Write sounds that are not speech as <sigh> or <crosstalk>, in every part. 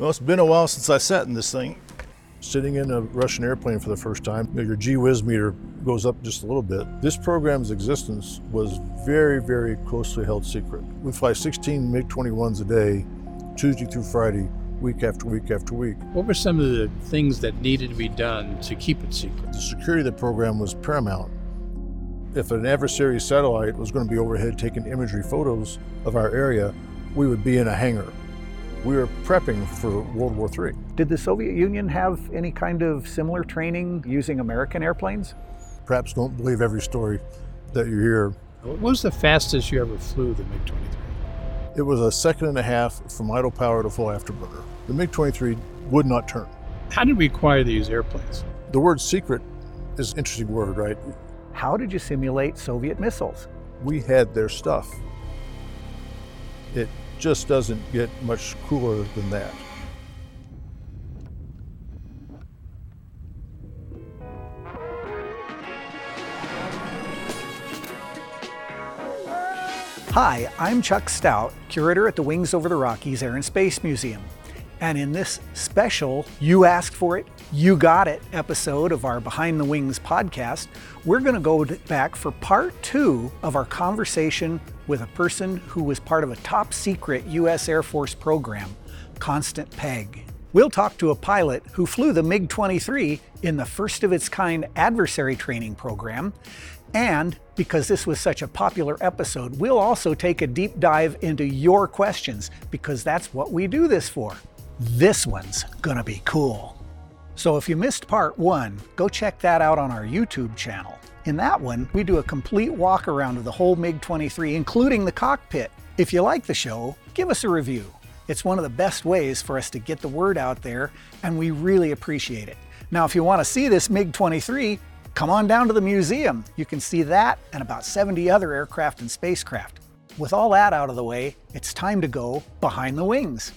Well, it's been a while since I sat in this thing. Sitting in a Russian airplane for the first time, your gee whiz meter goes up just a little bit. This program's existence was very, very closely held secret. We fly 16 MiG 21s a day, Tuesday through Friday, week after week after week. What were some of the things that needed to be done to keep it secret? The security of the program was paramount. If an adversary satellite was going to be overhead taking imagery photos of our area, we would be in a hangar. We were prepping for World War III. Did the Soviet Union have any kind of similar training using American airplanes? Perhaps don't believe every story that you hear. What was the fastest you ever flew the MiG 23? It was a second and a half from idle power to full afterburner. The MiG 23 would not turn. How did we acquire these airplanes? The word secret is an interesting word, right? How did you simulate Soviet missiles? We had their stuff. It just doesn't get much cooler than that. Hi, I'm Chuck Stout, curator at the Wings Over the Rockies Air and Space Museum. And in this special You Asked For It, You Got It episode of our Behind the Wings podcast, we're going to go back for part two of our conversation with a person who was part of a top secret U.S. Air Force program, Constant Peg. We'll talk to a pilot who flew the MiG 23 in the first of its kind adversary training program. And because this was such a popular episode, we'll also take a deep dive into your questions because that's what we do this for. This one's gonna be cool. So if you missed part one, go check that out on our YouTube channel. In that one, we do a complete walk around of the whole MiG 23, including the cockpit. If you like the show, give us a review. It's one of the best ways for us to get the word out there, and we really appreciate it. Now, if you want to see this MiG 23, come on down to the museum. You can see that and about 70 other aircraft and spacecraft. With all that out of the way, it's time to go behind the wings.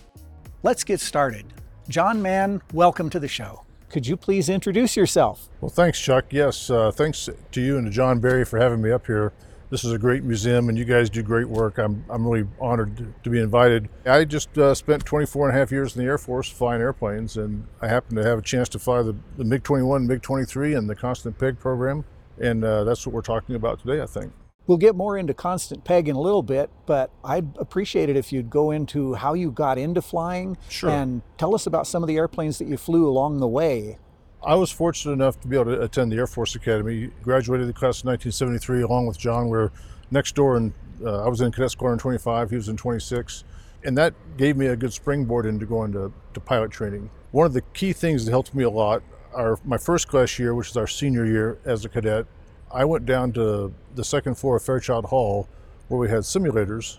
Let's get started. John Mann, welcome to the show. Could you please introduce yourself? Well, thanks, Chuck. Yes, uh, thanks to you and to John Barry for having me up here. This is a great museum, and you guys do great work. I'm, I'm really honored to, be invited. I just uh, spent 24 and a half years in the Air Force flying airplanes, and I happened to have a chance to fly the, the MiG 21, MiG 23, and the Constant Peg program. And uh, that's what we're talking about today, I think. We'll get more into constant peg in a little bit, but I'd appreciate it if you'd go into how you got into flying Sure. and tell us about some of the airplanes that you flew along the way. I was fortunate enough to be able to attend the Air Force Academy. Graduated the class of 1973 along with John. We're next door, and uh, I was in Cadet Squadron 25. He was in 26, and that gave me a good springboard into going to, to pilot training. One of the key things that helped me a lot are my first class year, which is our senior year as a cadet. I went down to the second floor of Fairchild Hall, where we had simulators,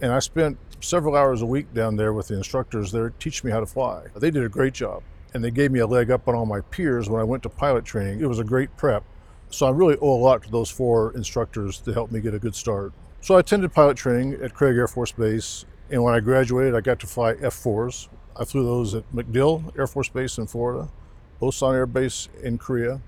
and I spent several hours a week down there with the instructors there teaching me how to fly. They did a great job and they gave me a leg up on all my peers when I went to pilot training. It was a great prep. So I really owe a lot to those four instructors to help me get a good start. So I attended pilot training at Craig Air Force Base, and when I graduated, I got to fly F4s. I flew those at MacDill Air Force Base in Florida, Osan Air Base in Korea,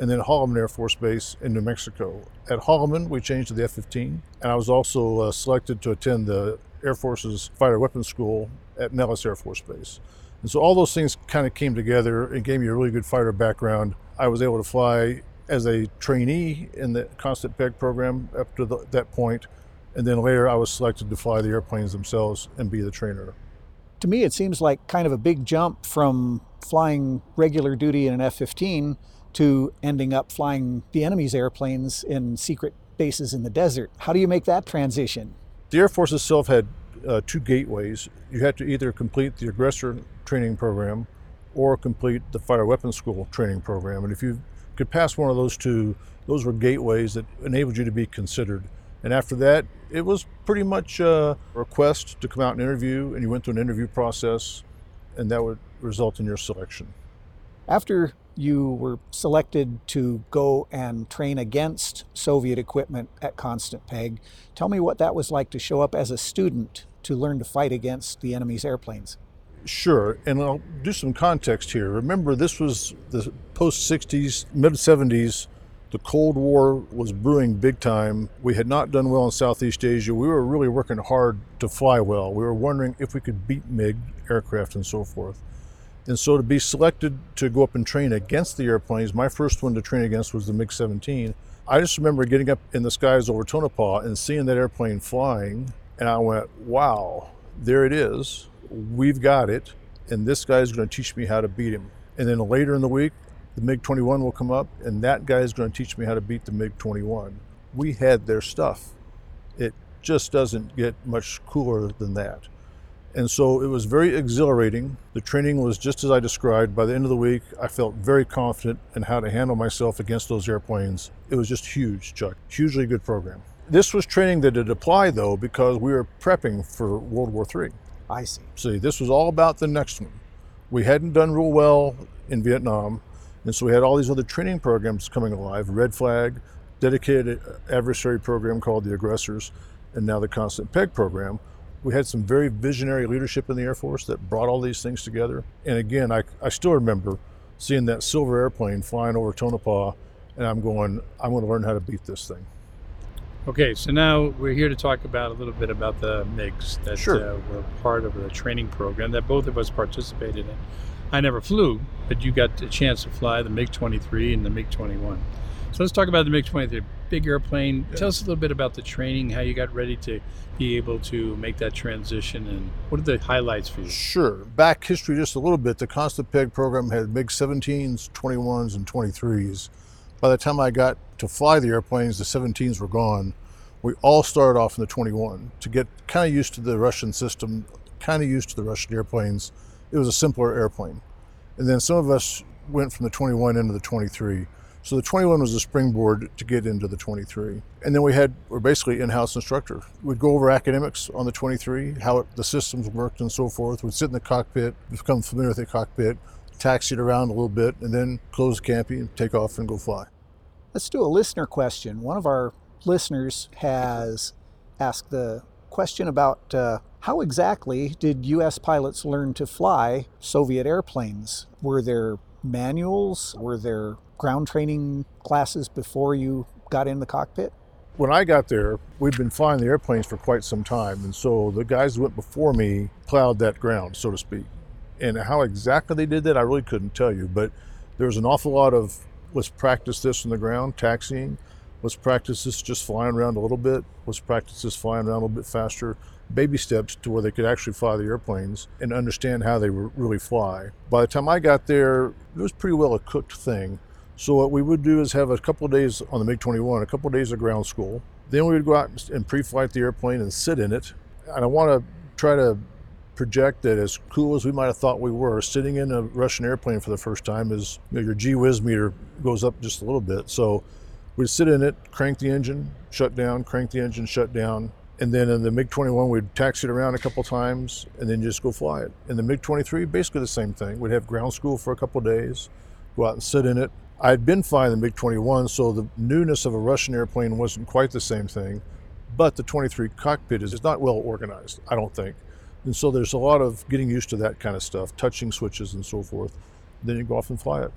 and then Holloman Air Force Base in New Mexico. At Holloman, we changed to the F 15, and I was also uh, selected to attend the Air Force's Fighter Weapons School at Nellis Air Force Base. And so all those things kind of came together and gave me a really good fighter background. I was able to fly as a trainee in the Constant Peg program up to the, that point, and then later I was selected to fly the airplanes themselves and be the trainer. To me, it seems like kind of a big jump from flying regular duty in an F 15 to ending up flying the enemy's airplanes in secret bases in the desert. How do you make that transition? The Air Force itself had uh, two gateways. You had to either complete the aggressor training program or complete the fighter weapons school training program. And if you could pass one of those two, those were gateways that enabled you to be considered. And after that, it was pretty much a request to come out and interview, and you went through an interview process, and that would result in your selection. After you were selected to go and train against Soviet equipment at Constant Peg, tell me what that was like to show up as a student to learn to fight against the enemy's airplanes. Sure, and I'll do some context here. Remember, this was the post 60s, mid 70s The Cold War was brewing big time. We had not done well in Southeast Asia. We were really working hard to fly well. We were wondering if we could beat MiG aircraft and so forth. And so to be selected to go up and train against the airplanes, my first one to train against was the MiG 17. I just remember getting up in the skies over Tonopah and seeing that airplane flying, and I went, wow, there it is. We've got it, and this guy's going to teach me how to beat him. And then later in the week, the MiG 21 will come up, and that guy is going to teach me how to beat the MiG 21. We had their stuff. It just doesn't get much cooler than that. And so it was very exhilarating. The training was just as I described. By the end of the week, I felt very confident in how to handle myself against those airplanes. It was just huge, Chuck. Hugely good program. This was training that had applied, though, because we were prepping for World War III. I see. See, this was all about the next one. We hadn't done real well in Vietnam, and so we had all these other training programs coming alive Red Flag, dedicated adversary program called the Aggressors, and now the Constant Peg program we had some very visionary leadership in the Air Force that brought all these things together. And again, I, I still remember seeing that silver airplane flying over Tonopah, and I'm going, I'm going to learn how to beat this thing. Okay, so now we're here to talk about a little bit about the MiGs that Sure. uh, were part of the training program that both of us participated in. I never flew, but you got a chance to fly the MiG 23 and the MiG 21. So let's talk about the MiG 23, big airplane. Yeah. Tell us a little bit about the training, how you got ready to be able to make that transition, and what are the highlights for you? Sure. Back history just a little bit. The Constant Peg program had MiG 17s, 21s, and 23s. By the time I got to fly the airplanes, the 17s were gone. We all started off in the 21 to get kind of used to the Russian system, kind of used to the Russian airplanes. It was a simpler airplane. And then some of us went from the 21 into the 23. So the 21 was a springboard to get into the 23. And then we had, we're basically in-house instructor. We'd go over academics on the 23, how it, the systems worked and so forth. We'd sit in the cockpit, become familiar with the cockpit, taxi it around a little bit, and then close the canopy and take off and go fly. Let's do a listener question. One of our listeners has asked the question about uh, how exactly did U.S. pilots learn to fly Soviet airplanes? Were there manuals? Were there ground training classes before you got in the cockpit? When I got there, we'd been flying the airplanes for quite some time, and so the guys who went before me plowed that ground, so to speak. And how exactly they did that, I really couldn't tell you, but there was an awful lot of let's practice this on the ground, taxiing. Let's practice this just flying around a little bit. Let's practice this flying around a little bit faster. Baby steps to where they could actually fly the airplanes and understand how they really fly. By the time I got there, it was pretty well a cooked thing. So what we would do is have a couple days on the MiG-21, a couple of days of ground school. Then we would go out and pre-flight the airplane and sit in it. And I want to try to project that as cool as we might have thought we were, sitting in a Russian airplane for the first time is you know, your G whiz meter goes up just a little bit. So we'd sit in it, crank the engine, shut down, crank the engine, shut down. And then in the MiG 21, we'd taxi it around a couple times and then just go fly it. In the MiG 23, basically the same thing. We'd have ground school for a couple days, go out and sit in it. I'd been flying the MiG 21, so the newness of a Russian airplane wasn't quite the same thing. But the 23 cockpit is not well organized, I don't think. And so there's a lot of getting used to that kind of stuff, touching switches and so forth. Then you go off and fly it.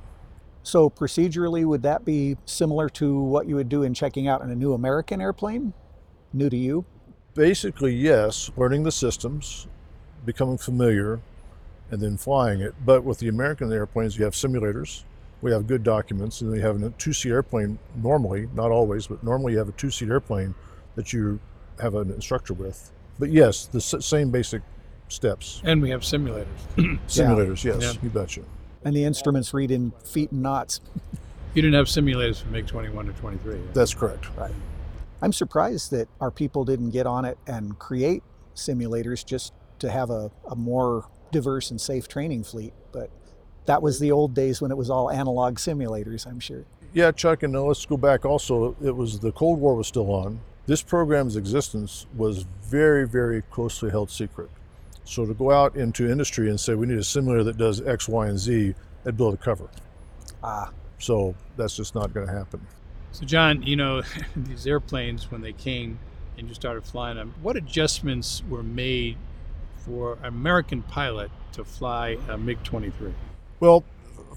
So, procedurally, would that be similar to what you would do in checking out in a new American airplane? New to you? Basically, yes, learning the systems, becoming familiar, and then flying it. But with the American airplanes, you have simulators. We have good documents, and you have a two-seat airplane normally, not always, but normally you have a two-seat airplane that you have an instructor with. But yes, the s- same basic steps. And we have simulators. <clears throat> <clears throat> Simulators, yes, Yeah. you betcha. And the instruments read in feet and knots. You didn't have simulators for MiG 21 or 23. That's correct. I'm surprised that our people didn't get on it and create simulators just to have a, a more diverse and safe training fleet. But that was the old days when it was all analog simulators, I'm sure. Yeah, Chuck, and uh, let's go back also. It was the Cold War was still on. This program's existence was very, very closely held secret. So to go out into industry and say we need a simulator that does X, Y, and Z, that'd blow the cover. Ah, So that's just not going to happen. So, John, you know, <laughs> these airplanes, when they came and you started flying them, what adjustments were made for an American pilot to fly a MiG 23? Well,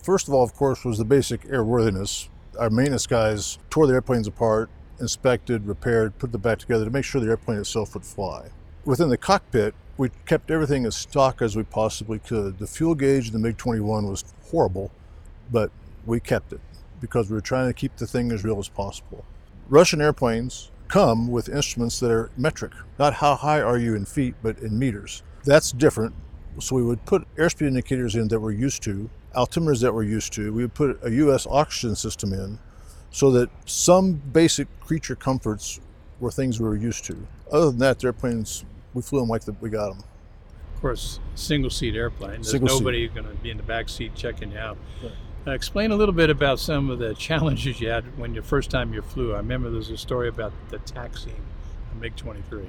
first of all, of course, was the basic airworthiness. Our maintenance guys tore the airplanes apart, inspected, repaired, put them back together to make sure the airplane itself would fly. Within the cockpit, we kept everything as stock as we possibly could. The fuel gauge in the MiG 21 was horrible, but we kept it because we were trying to keep the thing as real as possible. Russian airplanes come with instruments that are metric, not how high are you in feet, but in meters. That's different. So we would put airspeed indicators in that we're used to, altimeters that we're used to. We would put a U.S. oxygen system in so that some basic creature comforts were things we were used to. Other than that, the airplanes, we flew them like the, we got them. Of course, single seat airplane. There's Single nobody going to be in the back seat checking you out. Right. Uh, explain a little bit about some of the <laughs> challenges you had when the first time you flew. I remember there's a story about the taxiing a MiG 23.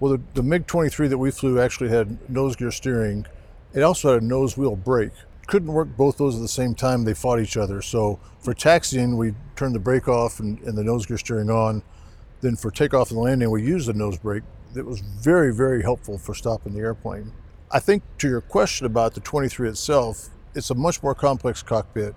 Well, the, the MiG 23 that we flew actually had nose gear steering. It also had a nose wheel brake. Couldn't work both those at the same time. They fought each other. So for taxiing, we turned the brake off and, and the nose gear steering on. Then for takeoff and landing, we used the nose brake. It was very, very helpful for stopping the airplane. I think to your question about the 23 itself, it's a much more complex cockpit.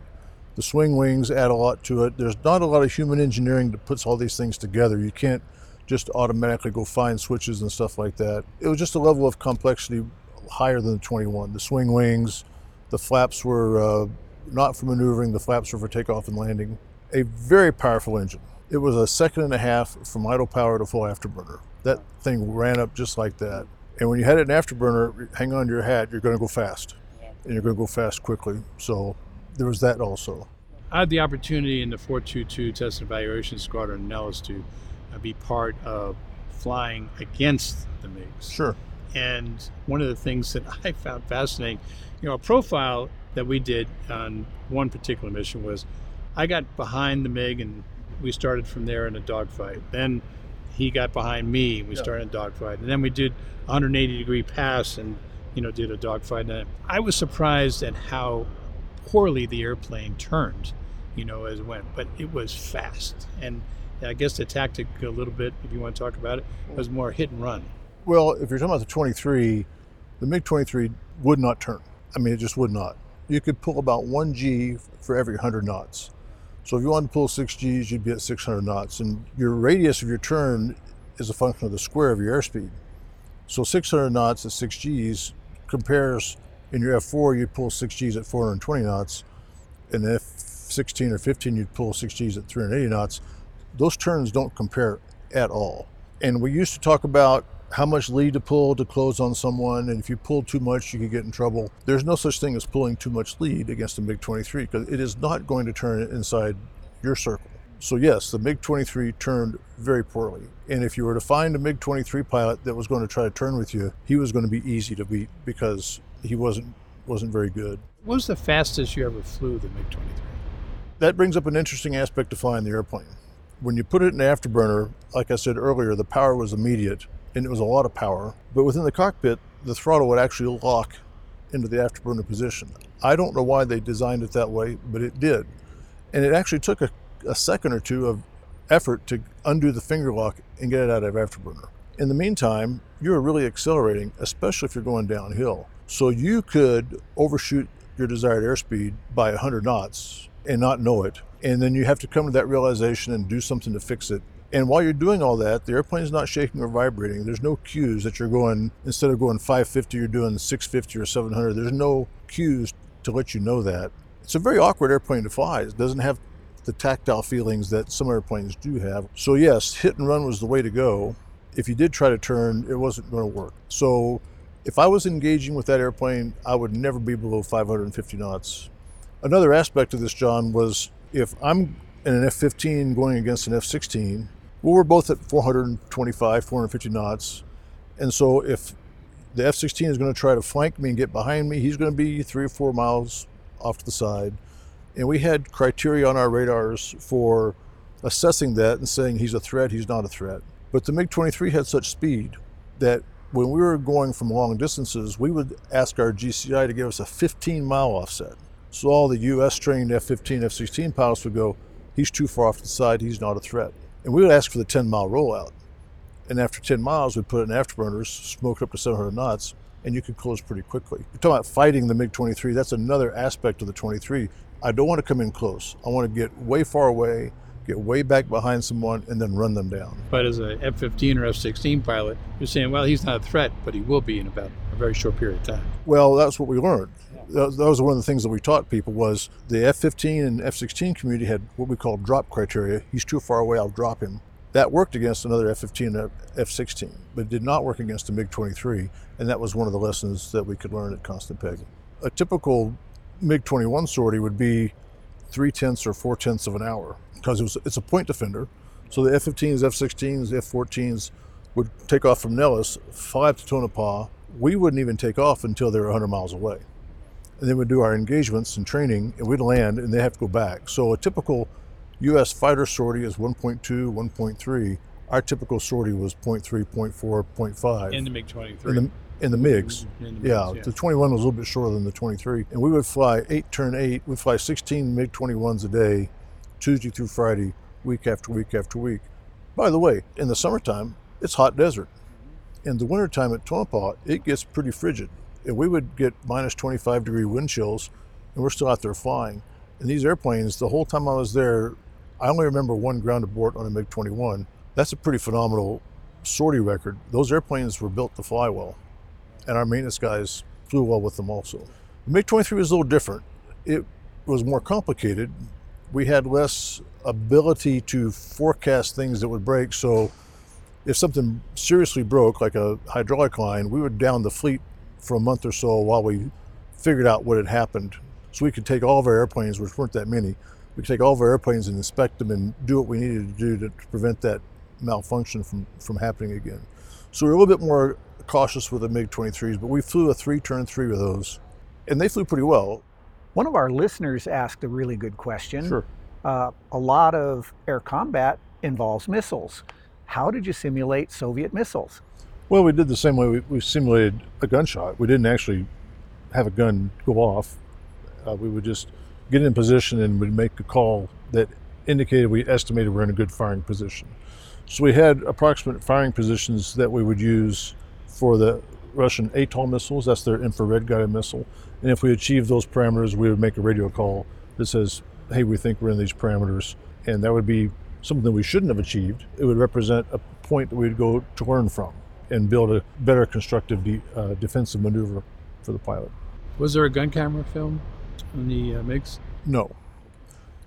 The swing wings add a lot to it. There's not a lot of human engineering that puts all these things together. You can't just automatically go find switches and stuff like that. It was just a level of complexity higher than the 21. The swing wings, the flaps were uh, not for maneuvering, the flaps were for takeoff and landing. A very powerful engine. It was a second and a half from idle power to full afterburner. That thing ran up just like that. And when you had it in afterburner, hang on to your hat, you're going to go fast. And you're going to go fast quickly. So there was that also. I had the opportunity in the 422 Test and Evaluation Squadron in Nellis to Uh, be part of flying against the MiGs. Sure. And one of the things that <laughs> I found fascinating, you know, a profile that we did on one particular mission was I got behind the MiG and we started from there in a dogfight. Then he got behind me and we Yeah. started a dogfight. And then we did 180 degree pass and, you know, did a dogfight. And I was surprised at how poorly the airplane turned, you know, as it went. But it was fast. And I guess the tactic, a little bit, if you want to talk about it, was more hit and run. Well, if you're talking about the 23, the MiG 23 would not turn. I mean, it just would not. You could pull about one G for every 100 knots. So if you wanted to pull six Gs, you'd be at 600 knots. And your radius of your turn is a function of the square of your airspeed. So 600 knots at six Gs compares in your F4, you'd pull six Gs at 420 knots. In F16 or 15, you'd pull six Gs at 380 knots. Those turns don't compare at all. And we used to talk about how much lead to pull to close on someone, and if you pull too much, you could get in trouble. There's no such thing as pulling too much lead against a MiG 23 because it is not going to turn inside your circle. So, yes, the MiG 23 turned very poorly. And if you were to find a MiG 23 pilot that was going to try to turn with you, he was going to be easy to beat because he wasn't wasn't very good. What was the fastest you ever flew the MiG 23? That brings up an interesting aspect to flying the airplane. When you put it in afterburner, like I said earlier, the power was immediate and it was a lot of power. But within the cockpit, the throttle would actually lock into the afterburner position. I don't know why they designed it that way, but it did. And it actually took a, a second or two of effort to undo the finger lock and get it out of afterburner. In the meantime, you're really accelerating, especially if you're going downhill. So you could overshoot your desired airspeed by 100 knots and not know it. And then you have to come to that realization and do something to fix it. And while you're doing all that, the airplane's not shaking or vibrating. There's no cues that you're going, instead of going 550, you're doing 650 or 700. There's no cues to let you know that. It's a very awkward airplane to fly. It doesn't have the tactile feelings that some airplanes do have. So, yes, hit and run was the way to go. If you did try to turn, it wasn't going to work. So, if I was engaging with that airplane, I would never be below 550 knots. Another aspect of this, John, was if I'm in an F 15 going against an F 16, well, we're both at 425, 450 knots. And so if the F 16 is going to try to flank me and get behind me, he's going to be three or four miles off to the side. And we had criteria on our radars for assessing that and saying he's a threat, he's not a threat. But the MiG 23 had such speed that when we were going from long distances, we would ask our GCI to give us a 15 mile offset. So all the US trained F 15, F 16 pilots would go, he's too far off to the side, he's not a threat. And we would ask for the 10 mile rollout. And after 10 miles, we'd put it in afterburners, smoke it up to 700 knots, and you could close pretty quickly. You're talking about fighting the MiG 23, that's another aspect of the 23. I don't want to come in close. I want to get way far away, get way back behind someone, and then run them down. But as a F-15 or F-16 pilot, you're saying, well, he's not a threat, but he will be in about a very short period of time. Well, that's what we learned. That was one of the things that we taught people was the F-15 and F-16 community had what we call drop criteria. He's too far away, I'll drop him. That worked against another F-15 and F-16, but did not work against a MiG-23, and that was one of the lessons that we could learn at Constant Peg. A typical MiG-21 sortie would be three tenths or four tenths of an hour because it was, it's a point defender. So the F-15s, F-16s, F-14s would take off from Nellis, up to Tonopah. We wouldn't even take off until they were 100 miles away. And then we'd do our engagements and training, and we'd land, and they have to go back. So a typical U.S. fighter sortie is 1.2, 1.3. Our typical sortie was 0.3, 0.4, 0.5 In the MiG-23. in the in the MiGs. In the Yeah, MiGs, the 21 was a little bit shorter than the 23. And we would fly eight turn eight. We'd fly 16 MiG 21s a day, Tuesday through Friday, week after week after week. By the way, in the summertime, it's hot desert. In the wintertime at Tonopah, it gets pretty frigid. And we would get minus 25 degree wind chills, and we're still out there flying. And these airplanes, the whole time I was there, I only remember one ground abort on a MiG 21. That's a pretty phenomenal sortie record. Those airplanes were built to fly well and our maintenance guys flew well with them also. The MiG 23 was a little different. It was more complicated. We had less ability to forecast things that would break. So, if something seriously broke, like a hydraulic line, we would down the fleet for a month or so while we figured out what had happened. So, we could take all of our airplanes, which weren't that many, we could take all of our airplanes and inspect them and do what we needed to do to, to prevent that malfunction from, from happening again. So, we were a little bit more cautious with the MiG 23s, but we flew a three turn three with those, and they flew pretty well. One of our listeners asked a really good question. Sure. Uh, a lot of air combat involves missiles. How did you simulate Soviet missiles? Well, we did the same way. We, we simulated a gunshot. We didn't actually have a gun go off. Uh, we would just get in position and would make a call that indicated we estimated we're in a good firing position. So we had approximate firing positions that we would use for the Russian Atoll missiles. That's their infrared guided missile. And if we achieve those parameters, we would make a radio call that says, hey, we think we're in these parameters. And that would be something we shouldn't have achieved. It would represent a point that we'd go to learn from and build a better constructive de- uh, defensive maneuver for the pilot. Was there a gun camera film on the uh, MiGs? No.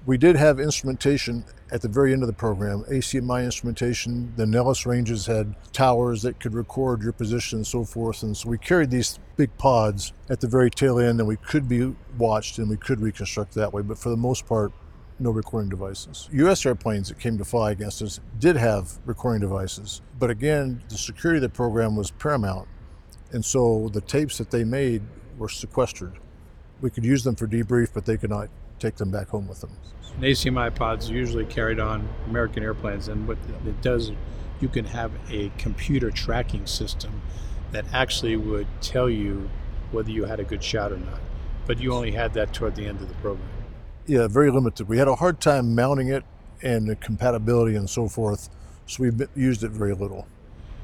We did have instrumentation at the very end of the program, ACMI instrumentation. The Nellis ranges had towers that could record your position and so forth. And so we carried these big pods at the very tail end, and we could be watched and we could reconstruct that way. But for the most part, no recording devices. U.S. airplanes that came to fly against us did have recording devices. But again, the security of the program was paramount. And so the tapes that they made were sequestered. We could use them for debrief, but they could not take them back home with them. And ACMI pods usually carried on American airplanes, and what it does, you can have a computer tracking system that actually would tell you whether you had a good shot or not. But you only had that toward the end of the program. Yeah, very limited. We had a hard time mounting it and the compatibility and so forth, so we used it very little.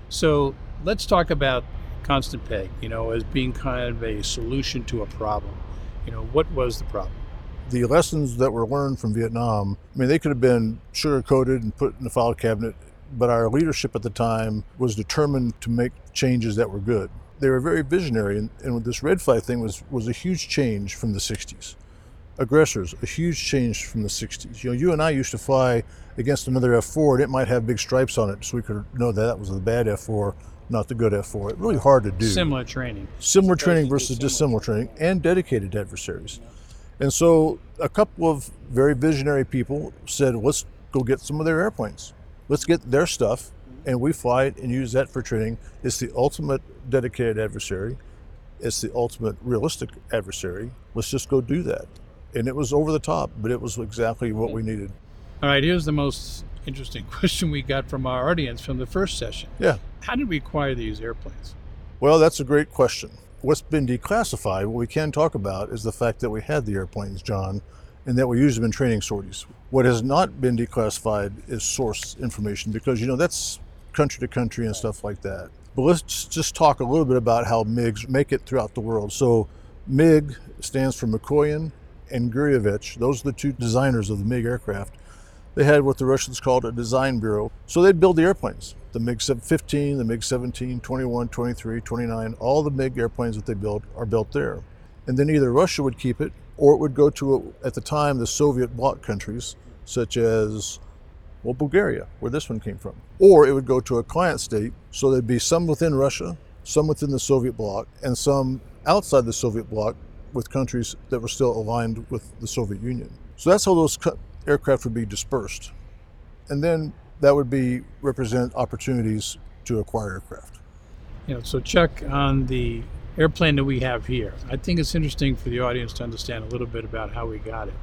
So let's talk about constant peg, you know, as being kind of a solution to a problem. You know, what was the problem? The lessons that were learned from Vietnam, I mean, they could have been sugar coated and put in the file cabinet, but our leadership at the time was determined to make changes that were good. They were very visionary, and, and this red flag thing was, was a huge change from the 60s. Aggressors, a huge change from the 60s. You know, you and I used to fly against another F4, and it might have big stripes on it, so we could know that that was the bad F4, not the good F4. It's really hard to do. Similar training. Similar training Versus dissimilar training, and dedicated adversaries. And so a couple of very visionary people said, let's go get some of their airplanes. Let's get their stuff, and we fly it and use that for training. It's the ultimate dedicated adversary. It's the ultimate realistic adversary. Let's just go do that. And it was over the top, but it was exactly what we needed. All right, here's the most interesting <laughs> question we got from our audience from the first session. Yeah. How did we acquire these airplanes? Well, that's a great question. What's been declassified, what we can talk about, is the fact that we had the airplanes, John, and that we used them in training sorties. What has not been declassified is source information because, you know, that's country to country and stuff like that. But let's just talk a little bit about how MiGs make it throughout the world. So, MiG stands for Mikoyan and Gurevich, those are the two designers of the MiG aircraft, they had what the Russians called a design bureau. So they'd build the airplanes the MiG 15, the MiG 17, 21, 23, 29, all the MiG airplanes that they built are built there. And then either Russia would keep it or it would go to, at the time, the Soviet bloc countries, such as, well, Bulgaria, where this one came from. Or it would go to a client state, so there'd be some within Russia, some within the Soviet bloc, and some outside the Soviet bloc with countries that were still aligned with the Soviet Union. So that's how those aircraft would be dispersed. And then that would be represent opportunities to acquire aircraft. Know, so Chuck, on the airplane that we have here, I think it's interesting for the audience to understand a little bit about how we got it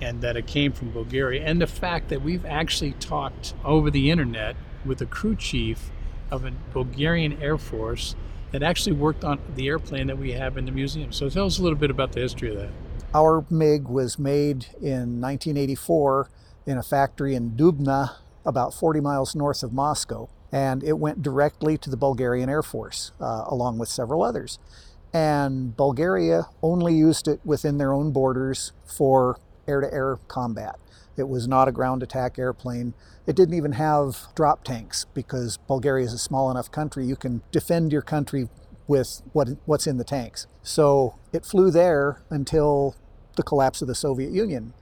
and that it came from Bulgaria and the fact that we've actually talked over the internet with the crew chief of a Bulgarian Air Force that actually worked on the airplane that we have in the museum. So tell us a little bit about the history of that. Our MiG was made in 1984 in a factory in Dubna, about 40 miles north of Moscow, and it went directly to the Bulgarian Air Force, uh, along with several others. And Bulgaria only used it within their own borders for air to air combat. It was not a ground attack airplane. It didn't even have drop tanks because Bulgaria is a small enough country. You can defend your country with what, what's in the tanks. So it flew there until the collapse of the Soviet Union.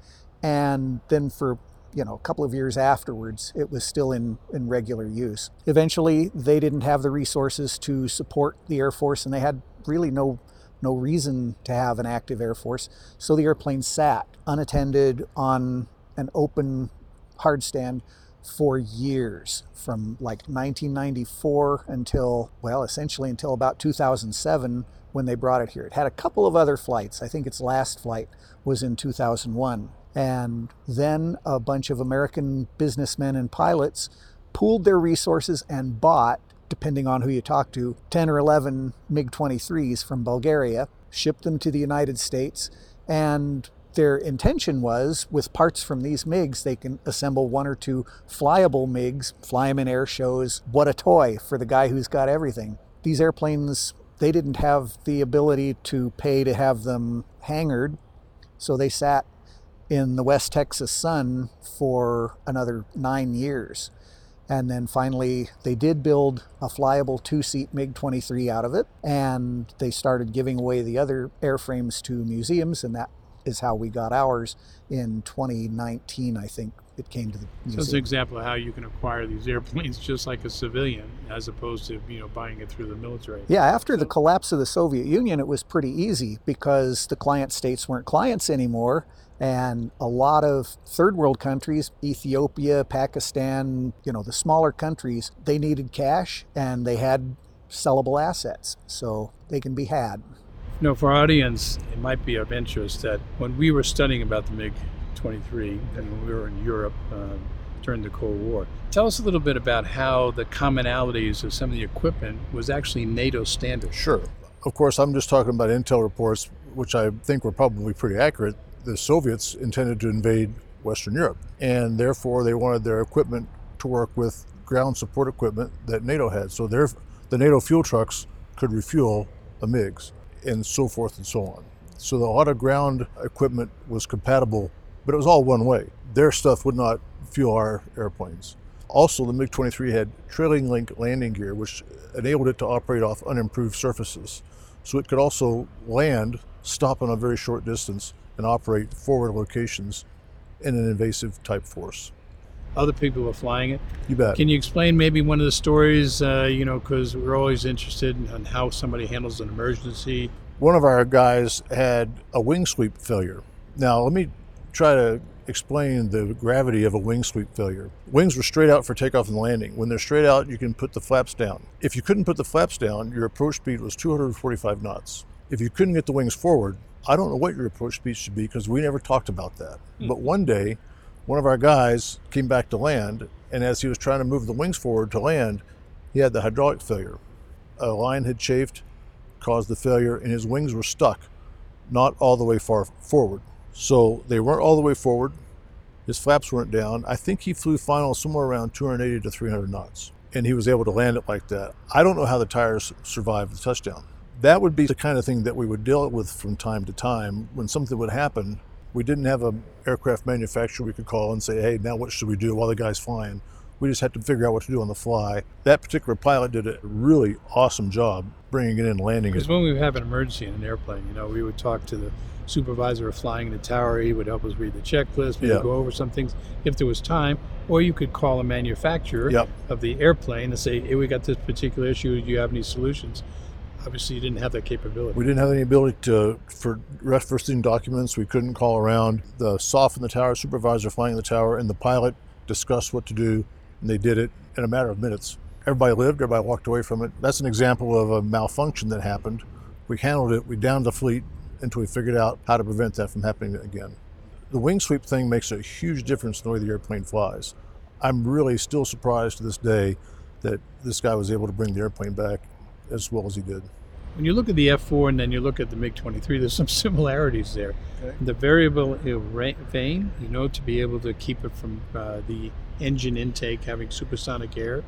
And then for you know, a couple of years afterwards, it was still in, in regular use. Eventually, they didn't have the resources to support the Air Force, and they had really no no reason to have an active Air Force. So the airplane sat unattended on an open hard stand for years, from like 1994 until, well, essentially until about 2007 when they brought it here. It had a couple of other flights. I think its last flight was in 2001. And then a bunch of American businessmen and pilots pooled their resources and bought, depending on who you talk to, 10 or 11 MiG 23s from Bulgaria, shipped them to the United States, and their intention was with parts from these MiGs, they can assemble one or two flyable MiGs, fly them in air shows. What a toy for the guy who's got everything. These airplanes, they didn't have the ability to pay to have them hangared, so they sat in the West Texas sun for another nine years. And then finally, they did build a flyable two seat MiG 23 out of it, and they started giving away the other airframes to museums, and that is how we got ours in 2019, I think it came to the museum. So it's an example of how you can acquire these airplanes <laughs> just like a civilian, as opposed to you know buying it through the military. Yeah, after the collapse of the Soviet Union, it was pretty easy because the client states weren't clients anymore, and a lot of third world countries, Ethiopia, Pakistan, you know, the smaller countries, they needed cash and they had sellable assets, so they can be had. You know, for our audience, it might be of interest that when we were studying about the MiG 23 and we were in Europe uh, during the Cold War, tell us a little bit about how the commonalities of some of the equipment was actually NATO standard. Sure. Of course, I'm just talking about intel reports, which I think were probably pretty accurate. The Soviets intended to invade Western Europe, and therefore they wanted their equipment to work with ground support equipment that NATO had. So their, the NATO fuel trucks could refuel the MiGs and so forth and so on. So the auto ground equipment was compatible, but it was all one way. Their stuff would not fuel our airplanes. Also, the MiG 23 had trailing link landing gear, which enabled it to operate off unimproved surfaces. So it could also land, stop on a very short distance, and operate forward locations in an invasive type force. Other people were flying it. You bet. Can you explain maybe one of the stories, uh, you know, because we're always interested in how somebody handles an emergency? One of our guys had a wing sweep failure. Now, let me try to explain the gravity of a wing sweep failure. Wings were straight out for takeoff and landing. When they're straight out, you can put the flaps down. If you couldn't put the flaps down, your approach speed was 245 knots. If you couldn't get the wings forward, I don't know what your approach speed should be because we never talked about that. Mm-hmm. But one day, one of our guys came back to land, and as he was trying to move the wings forward to land, he had the hydraulic failure. A line had chafed, caused the failure, and his wings were stuck, not all the way far forward. So they weren't all the way forward. His flaps weren't down. I think he flew final somewhere around 280 to 300 knots, and he was able to land it like that. I don't know how the tires survived the touchdown. That would be the kind of thing that we would deal with from time to time when something would happen We didn't have an aircraft manufacturer we could call and say, hey, now what should we do while the guy's flying? We just had to figure out what to do on the fly. That particular pilot did a really awesome job bringing it in and landing it. Because when we have an emergency in an airplane, you know, we would talk to the supervisor of flying in the tower. He would help us read the checklist. We Yeah. would go over some things if there was time. Or you could call a manufacturer Yep. of the airplane and say, hey, we got this particular issue. Do you have any solutions? Obviously, you didn't have that capability. We didn't have any ability to for referencing documents. We couldn't call around. The SOF in the tower, supervisor flying the tower, and the pilot discussed what to do, and they did it in a matter of minutes. Everybody lived. Everybody walked away from it. That's an example of a malfunction that happened. We handled it. We downed the fleet until we figured out how to prevent that from happening again. The wing sweep thing makes a huge difference in the way the airplane flies. I'm really still surprised to this day that this guy was able to bring the airplane back as well as he did. When you look at the F4 and then you look at the MiG 23, <laughs> there's some similarities there. Okay. The variable vane, you know, to be able to keep it from uh, the engine intake having supersonic air,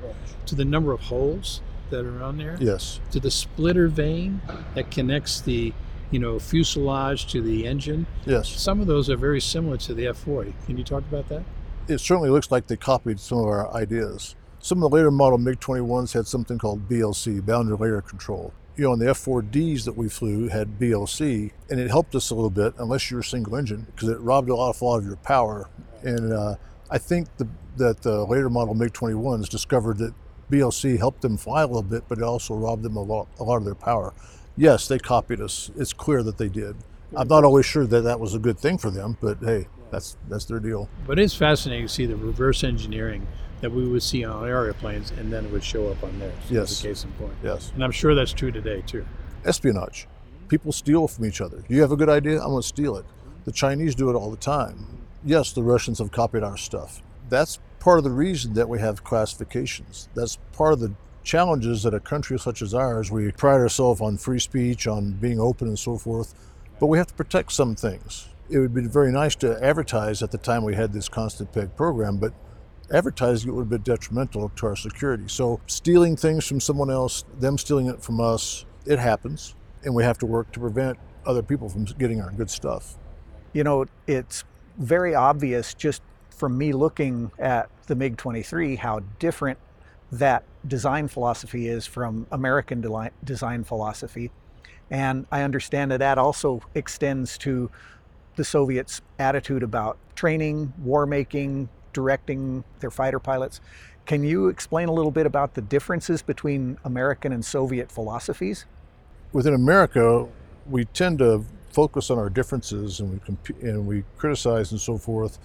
to the number of holes that are on there, Yes. to the splitter vane that connects the, you know, fuselage to the engine. Yes. Some of those are very similar to the F40. Can you talk about that? it certainly looks like they copied some of our ideas. Some of the later model MiG 21s had something called BLC, boundary layer control. You know, and the F4Ds that we flew had BLC, and it helped us a little bit, unless you were single engine, because it robbed a lot, a lot of your power. And uh, I think the, that the later model MiG 21s discovered that BLC helped them fly a little bit, but it also robbed them a lot, a lot of their power. Yes, they copied us. It's clear that they did. I'm not always sure that that was a good thing for them, but hey, that's that's their deal. But it's fascinating to see the reverse engineering that we would see on our airplanes and then it would show up on theirs. Yes. As a case in point. Yes. And I'm sure that's true today, too. espionage. People steal from each other. You have a good idea, I'm going to steal it. The Chinese do it all the time. Yes, the Russians have copied our stuff. That's part of the reason that we have classifications. That's part of the challenges that a country such as ours, we pride ourselves on free speech, on being open and so forth, but we have to protect some things. It would be very nice to advertise at the time we had this constant peg program, but advertising it would be detrimental to our security. So stealing things from someone else, them stealing it from us, it happens, and we have to work to prevent other people from getting our good stuff. You know, it's very obvious just from me looking at the MiG 23 how different that design philosophy is from American design philosophy. And I understand that that also extends to the Soviets' attitude about training, war making, directing their fighter pilots. Can you explain a little bit about the differences between American and Soviet philosophies? Within America, we tend to focus on our differences and we comp- and we criticize and so forth.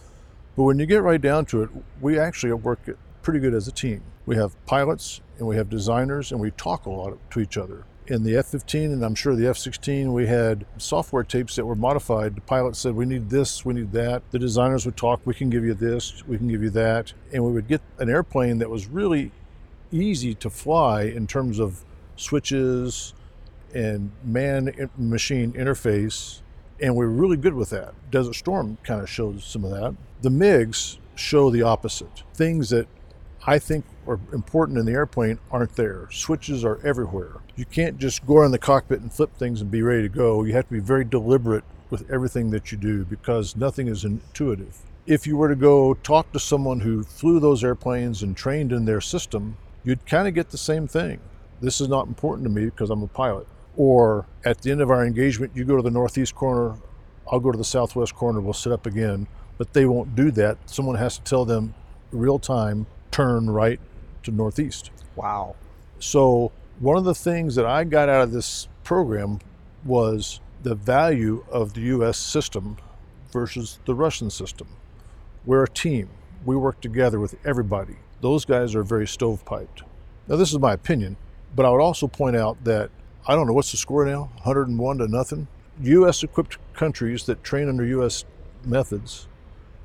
But when you get right down to it, we actually work pretty good as a team. We have pilots and we have designers and we talk a lot to each other. In the F-15 and I'm sure the F-16, we had software tapes that were modified. The pilot said, "We need this, we need that." The designers would talk, "We can give you this, we can give you that," and we would get an airplane that was really easy to fly in terms of switches and man eh, machine interface and we're really good with that desert storm kind of shows some of that the migs show the opposite things that i think are important in the airplane aren't there switches are everywhere you can't just go around the cockpit and flip things and be ready to go you have to be very deliberate with everything that you do because nothing is intuitive if you were to go talk to someone who flew those airplanes and trained in their system you'd kind of get the same thing this is not important to me because I'm a pilot. Or at the end of our engagement, you go to the northeast corner, I'll go to the southwest corner, we'll sit up again. But they won't do that. Someone has to tell them real time, turn right to northeast. Wow. So, one of the things that I got out of this program was the value of the US system versus the Russian system. We're a team, we work together with everybody. Those guys are very stovepiped. Now, this is my opinion, but I would also point out that I don't know what's the score now 101 to nothing. US equipped countries that train under US methods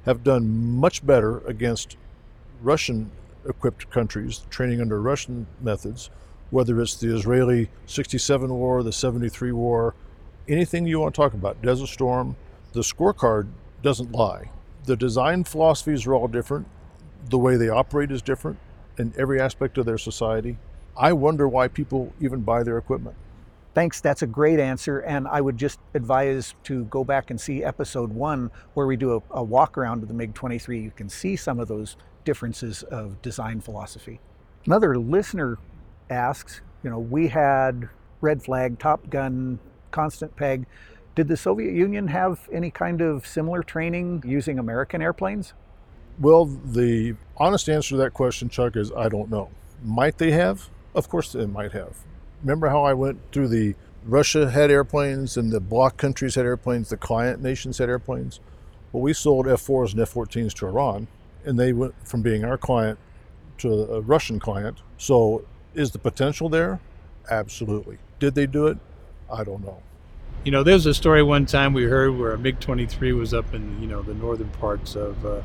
have done much better against Russian equipped countries training under Russian methods, whether it's the Israeli 67 war, the 73 war, anything you want to talk about, Desert Storm, the scorecard doesn't lie. The design philosophies are all different, the way they operate is different in every aspect of their society. I wonder why people even buy their equipment. Thanks, that's a great answer. And I would just advise to go back and see episode one, where we do a, a walk around of the MiG 23. You can see some of those differences of design philosophy. Another listener asks, you know, we had red flag, Top Gun, constant peg. Did the Soviet Union have any kind of similar training using American airplanes? Well, the honest answer to that question, Chuck, is I don't know. Might they have? Of course they might have. Remember how I went through the Russia had airplanes and the bloc countries had airplanes, the client nations had airplanes? Well, we sold F 4s and F 14s to Iran, and they went from being our client to a Russian client. So is the potential there? Absolutely. Did they do it? I don't know. You know, there's a story one time we heard where a MiG 23 was up in, you know, the northern parts of, uh,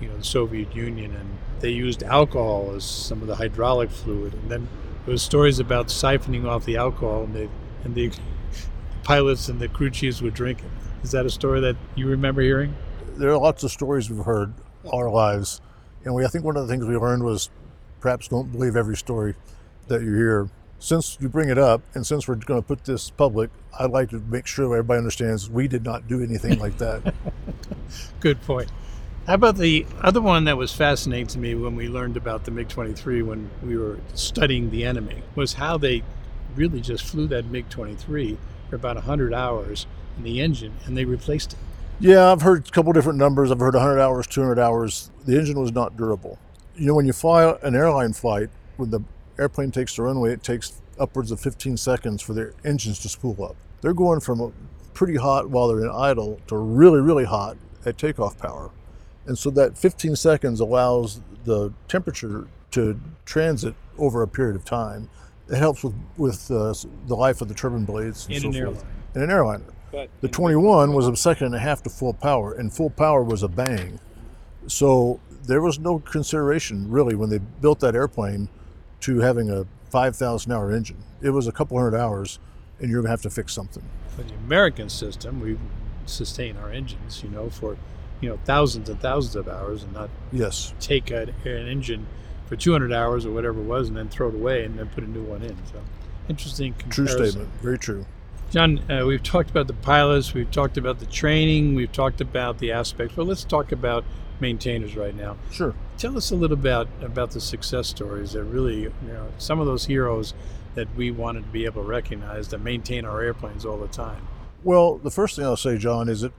you know, the Soviet Union and they used alcohol as some of the hydraulic fluid. And then there was stories about siphoning off the alcohol and, they, and the <laughs> pilots and the crew chiefs would drink it. Is that a story that you remember hearing? There are lots of stories we've heard our lives. And we, I think one of the things we learned was perhaps don't believe every story that you hear. Since you bring it up, and since we're going to put this public, I'd like to make sure everybody understands we did not do anything like that. <laughs> Good point. How about the other one that was fascinating to me when we learned about the MiG 23 when we were studying the enemy was how they really just flew that MiG 23 for about 100 hours in the engine and they replaced it. Yeah, I've heard a couple different numbers. I've heard 100 hours, 200 hours. The engine was not durable. You know, when you fly an airline flight, when the airplane takes the runway, it takes upwards of 15 seconds for their engines to spool up. They're going from pretty hot while they're in idle to really, really hot at takeoff power. And so that 15 seconds allows the temperature to transit over a period of time. It helps with, with uh, the life of the turbine blades and In so an forth. airline. In an airliner. But The 21 was a second and a half to full power, and full power was a bang. So there was no consideration really when they built that airplane to having a 5,000 hour engine. It was a couple hundred hours, and you're gonna have to fix something. for the American system, we sustain our engines, you know, for you know thousands and thousands of hours, and not Yes, take a, an engine for 200 hours or whatever it was, and then throw it away and then put a new one in. So, interesting true statement. Very true. John, uh, we've talked about the pilots, we've talked about the training, we've talked about the aspects, but let's talk about maintainers right now. Sure. Tell us a little about about the success stories that really, you know, some of those heroes that we wanted to be able to recognize that maintain our airplanes all the time. Well, the first thing I'll say, John, is that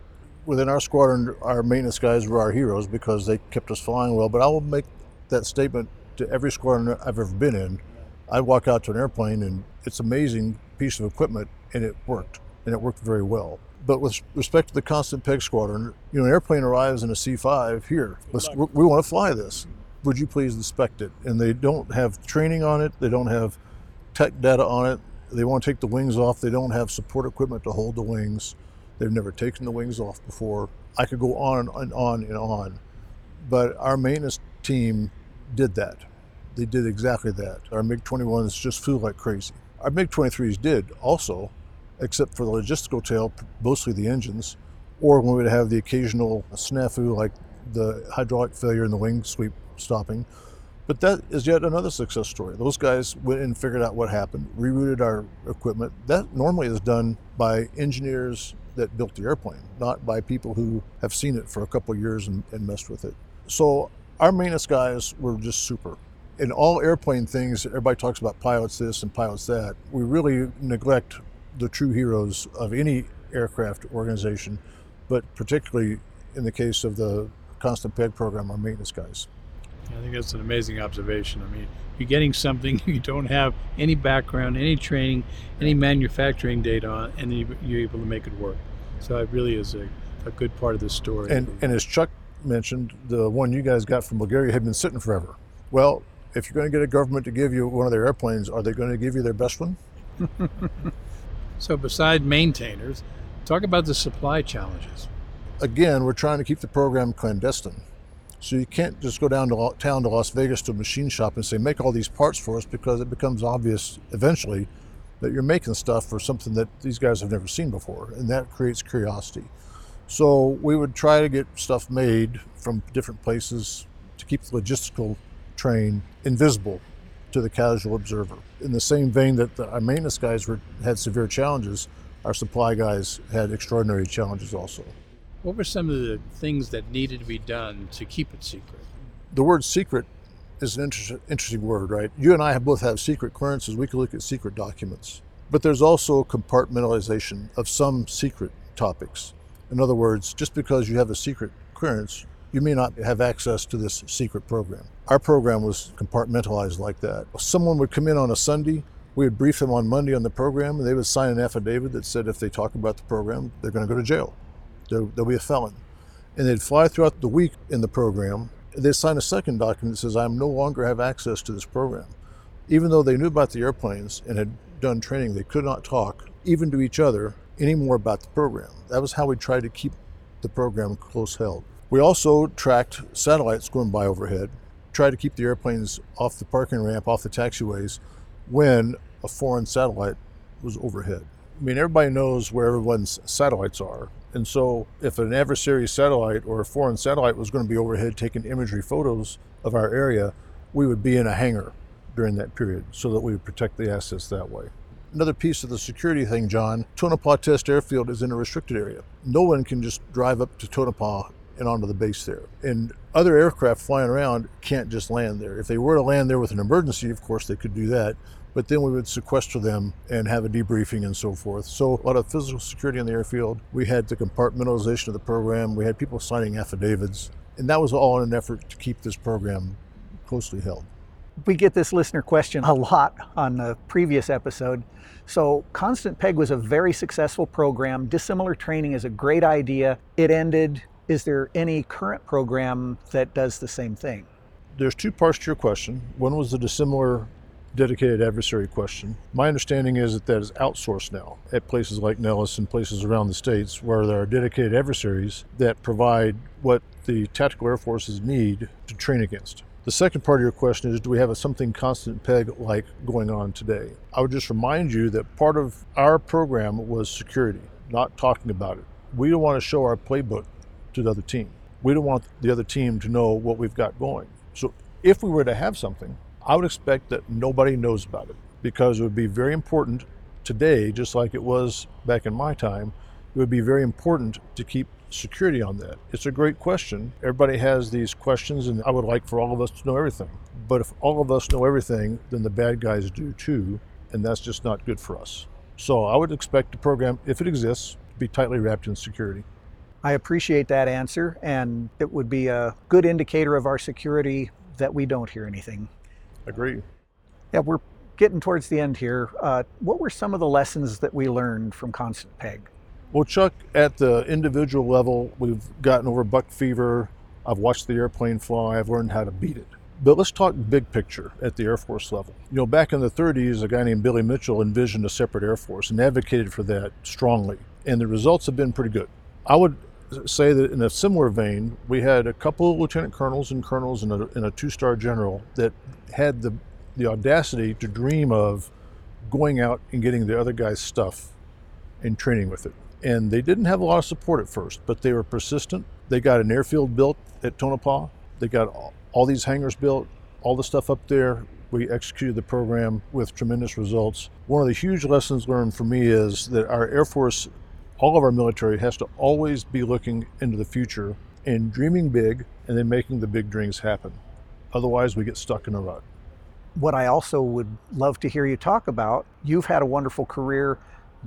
within our squadron, our maintenance guys were our heroes because they kept us flying well. But I will make that statement to every squadron I've ever been in. I walk out to an airplane and it's an amazing piece of equipment and it worked and it worked very well. But with respect to the constant peg squadron, you know, an airplane arrives in a C5 here. We want to fly this. Would you please inspect it? And they don't have training on it. They don't have tech data on it. They want to take the wings off. They don't have support equipment to hold the wings. They've never taken the wings off before. I could go on and on and on. But our maintenance team did that. They did exactly that. Our MiG 21s just flew like crazy. Our MiG 23s did also, except for the logistical tail, mostly the engines, or when we'd have the occasional snafu like the hydraulic failure in the wing sweep stopping. But that is yet another success story. Those guys went and figured out what happened, rerouted our equipment. That normally is done by engineers that built the airplane, not by people who have seen it for a couple years and, and messed with it. So our maintenance guys were just super. In all airplane things, everybody talks about pilots this and pilots that. We really neglect the true heroes of any aircraft organization, but particularly in the case of the constant peg program, our maintenance guys. I think that's an amazing observation. I mean, you're getting something <laughs> you don't have any background, any training, any manufacturing data on, and you- you're able to make it work. So it really is a, a good part of the story. And and as Chuck mentioned, the one you guys got from Bulgaria had been sitting forever. Well, if you're going to get a government to give you one of their airplanes, are they going to give you their best one? <laughs> so beside maintainers, talk about the supply challenges. Again, we're trying to keep the program clandestine. So you can't just go down to town to Las Vegas to a machine shop and say, make all these parts for us because it becomes obvious eventually that you're making stuff for something that these guys have never seen before. And that creates curiosity. So we would try to get stuff made from different places to keep the logistical train invisible to the casual observer. In the same vein that the, our maintenance guys were, had severe challenges, our supply guys had extraordinary challenges also. What were some of the things that needed to be done to keep it secret? The word secret is an inter- interesting word, right? You and I have both have secret clearances. We can look at secret documents. But there's also compartmentalization of some secret topics. In other words, just because you have a secret clearance, you may not have access to this secret program. Our program was compartmentalized like that. Someone would come in on a Sunday, we would brief them on Monday on the program, and they would sign an affidavit that said if they talk about the program, they're going to go to jail. They'll, they'll be a felon. And they'd fly throughout the week in the program. They'd sign a second document that says, I no longer have access to this program. Even though they knew about the airplanes and had done training, they could not talk, even to each other, anymore about the program. That was how we tried to keep the program close held. We also tracked satellites going by overhead, tried to keep the airplanes off the parking ramp, off the taxiways, when a foreign satellite was overhead. I mean, everybody knows where everyone's satellites are. And so, if an adversary satellite or a foreign satellite was going to be overhead taking imagery photos of our area, we would be in a hangar during that period so that we would protect the assets that way. Another piece of the security thing, John, Tonopah Test Airfield is in a restricted area. No one can just drive up to Tonopah and onto the base there. And other aircraft flying around can't just land there. If they were to land there with an emergency, of course, they could do that. But then we would sequester them and have a debriefing and so forth. So, a lot of physical security on the airfield. We had the compartmentalization of the program. We had people signing affidavits. And that was all in an effort to keep this program closely held. We get this listener question a lot on the previous episode. So, Constant Peg was a very successful program. Dissimilar training is a great idea. It ended. Is there any current program that does the same thing? There's two parts to your question. One was the dissimilar dedicated adversary question. My understanding is that that is outsourced now at places like Nellis and places around the states where there are dedicated adversaries that provide what the tactical air forces need to train against. The second part of your question is do we have a something constant peg like going on today? I would just remind you that part of our program was security, not talking about it. We don't want to show our playbook to the other team. We don't want the other team to know what we've got going. So if we were to have something, I would expect that nobody knows about it because it would be very important today, just like it was back in my time. It would be very important to keep security on that? It's a great question. Everybody has these questions, and I would like for all of us to know everything. But if all of us know everything, then the bad guys do too, and that's just not good for us. So I would expect the program, if it exists, to be tightly wrapped in security. I appreciate that answer, and it would be a good indicator of our security that we don't hear anything. Agree. Yeah, we're getting towards the end here. Uh, what were some of the lessons that we learned from Constant Peg? Well, Chuck, at the individual level, we've gotten over buck fever. I've watched the airplane fly. I've learned how to beat it. But let's talk big picture at the Air Force level. You know, back in the 30s, a guy named Billy Mitchell envisioned a separate Air Force and advocated for that strongly. And the results have been pretty good. I would say that in a similar vein, we had a couple of lieutenant colonels and colonels and a, and a two star general that had the, the audacity to dream of going out and getting the other guy's stuff and training with it and they didn't have a lot of support at first, but they were persistent. They got an airfield built at Tonopah. They got all, all these hangars built, all the stuff up there. We executed the program with tremendous results. One of the huge lessons learned for me is that our Air Force, all of our military, has to always be looking into the future and dreaming big and then making the big dreams happen. Otherwise, we get stuck in a rut. What I also would love to hear you talk about, you've had a wonderful career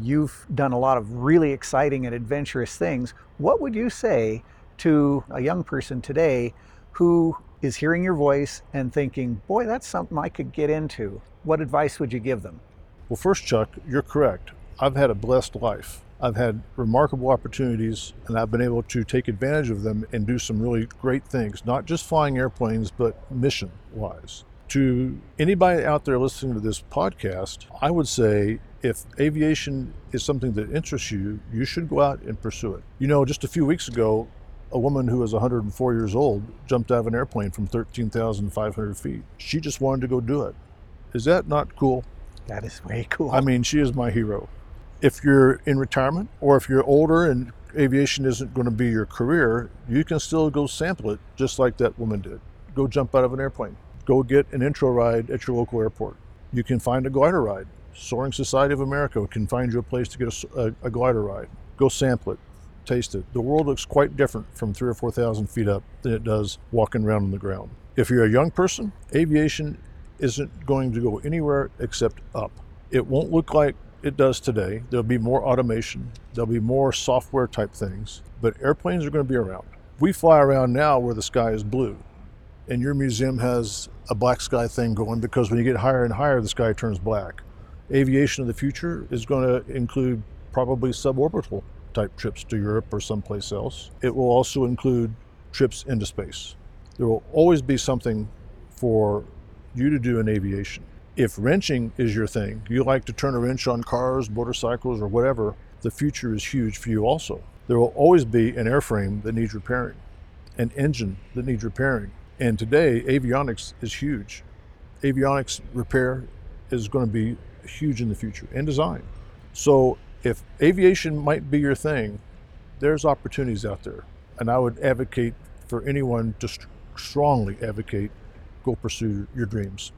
You've done a lot of really exciting and adventurous things. What would you say to a young person today who is hearing your voice and thinking, boy, that's something I could get into? What advice would you give them? Well, first, Chuck, you're correct. I've had a blessed life. I've had remarkable opportunities and I've been able to take advantage of them and do some really great things, not just flying airplanes, but mission wise. To anybody out there listening to this podcast, I would say if aviation is something that interests you, you should go out and pursue it. You know, just a few weeks ago, a woman who was 104 years old jumped out of an airplane from 13,500 feet. She just wanted to go do it. Is that not cool? That is way cool. I mean, she is my hero. If you're in retirement or if you're older and aviation isn't going to be your career, you can still go sample it just like that woman did. Go jump out of an airplane. Go get an intro ride at your local airport. You can find a glider ride. Soaring Society of America can find you a place to get a, a, a glider ride. Go sample it, taste it. The world looks quite different from three or 4,000 feet up than it does walking around on the ground. If you're a young person, aviation isn't going to go anywhere except up. It won't look like it does today. There'll be more automation, there'll be more software type things, but airplanes are going to be around. We fly around now where the sky is blue, and your museum has a black sky thing going because when you get higher and higher, the sky turns black. Aviation of the future is going to include probably suborbital type trips to Europe or someplace else. It will also include trips into space. There will always be something for you to do in aviation. If wrenching is your thing, you like to turn a wrench on cars, motorcycles, or whatever, the future is huge for you also. There will always be an airframe that needs repairing, an engine that needs repairing. And today, avionics is huge. Avionics repair is going to be huge in the future and design. So, if aviation might be your thing, there's opportunities out there. And I would advocate for anyone to st- strongly advocate go pursue your dreams.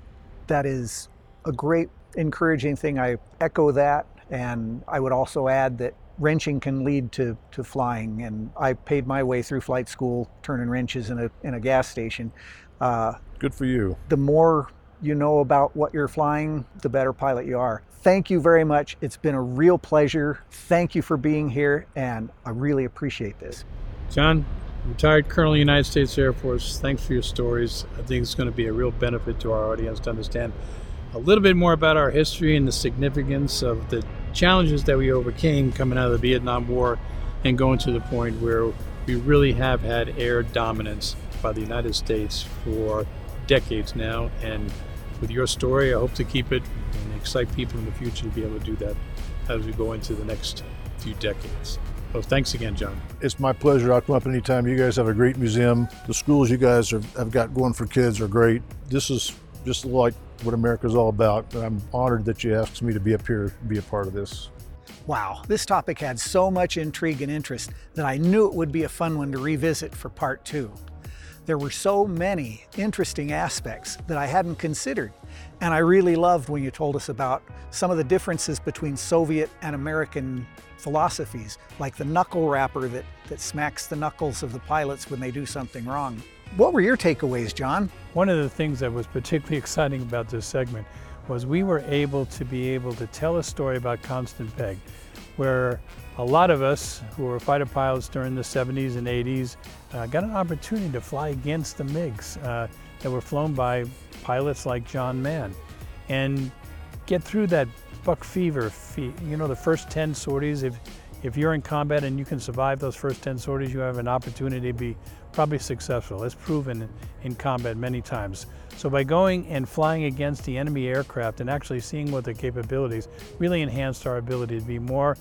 That is a great encouraging thing. I echo that. And I would also add that wrenching can lead to, to flying. And I paid my way through flight school turning wrenches in a, in a gas station. Uh, Good for you. the more you know about what you're flying, the better pilot you are. Thank you very much. It's been a real pleasure. Thank you for being here, and I really appreciate this. John, retired Colonel United States Air Force, thanks for your stories. I think it's going to be a real benefit to our audience to understand a little bit more about our history and the significance of the challenges that we overcame coming out of the Vietnam War and going to the point where we really have had air dominance by the United States for decades now. And with your story, I hope to keep it and excite people in the future to be able to do that as we go into the next few decades. So thanks again, John. It's my pleasure. I'll come up anytime. You guys have a great museum. The schools you guys are, have got going for kids are great. This is just like what America's all about. And I'm honored that you asked me to be up here to be a part of this. Wow, this topic had so much intrigue and interest that I knew it would be a fun one to revisit for part two. There were so many interesting aspects that I hadn't considered, and I really loved when you told us about some of the differences between Soviet and American philosophies, like the knuckle wrapper that, that smacks the knuckles of the pilots when they do something wrong. What were your takeaways, John? One of the things that was particularly <laughs> exciting about this segment was we were able to be able to tell a story about Constant Peg, where a lot of us who were fighter pilots during the 70s and 80s uh, got an opportunity to fly against the MiGs uh, that were flown by pilots like John Mann and get through that buck fever. Fe- you know, the first 10 sorties, if, if you're in combat and you can survive those first 10 sorties, you have an opportunity to be probably successful. It's proven in combat many times. So by going and flying against the enemy aircraft and actually seeing what their capabilities really enhanced our ability to be more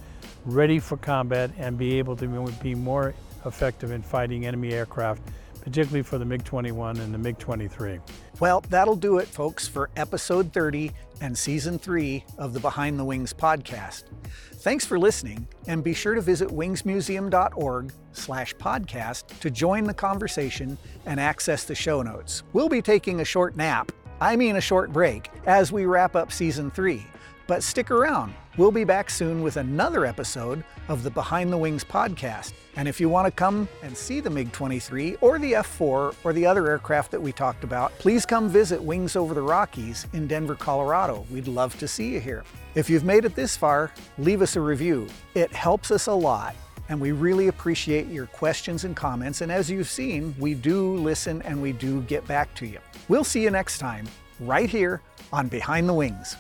ready for combat and be able to be more effective in fighting enemy aircraft, particularly for the MiG-21 and the MiG-23. Well, that'll do it, folks, for episode 30 and season 3 of the Behind the Wings podcast. Thanks for listening, and be sure to visit wingsmuseum.org slash podcast to join the conversation and access the show notes. We'll be taking a short nap, I mean a short break, as we wrap up season 3. But stick around. We'll be back soon with another episode of the Behind the Wings podcast. And if you want to come and see the MiG 23 or the F 4 or the other aircraft that we talked about, please come visit Wings Over the Rockies in Denver, Colorado. We'd love to see you here. If you've made it this far, leave us a review. It helps us a lot. And we really appreciate your questions and comments. And as you've seen, we do listen and we do get back to you. We'll see you next time, right here on Behind the Wings.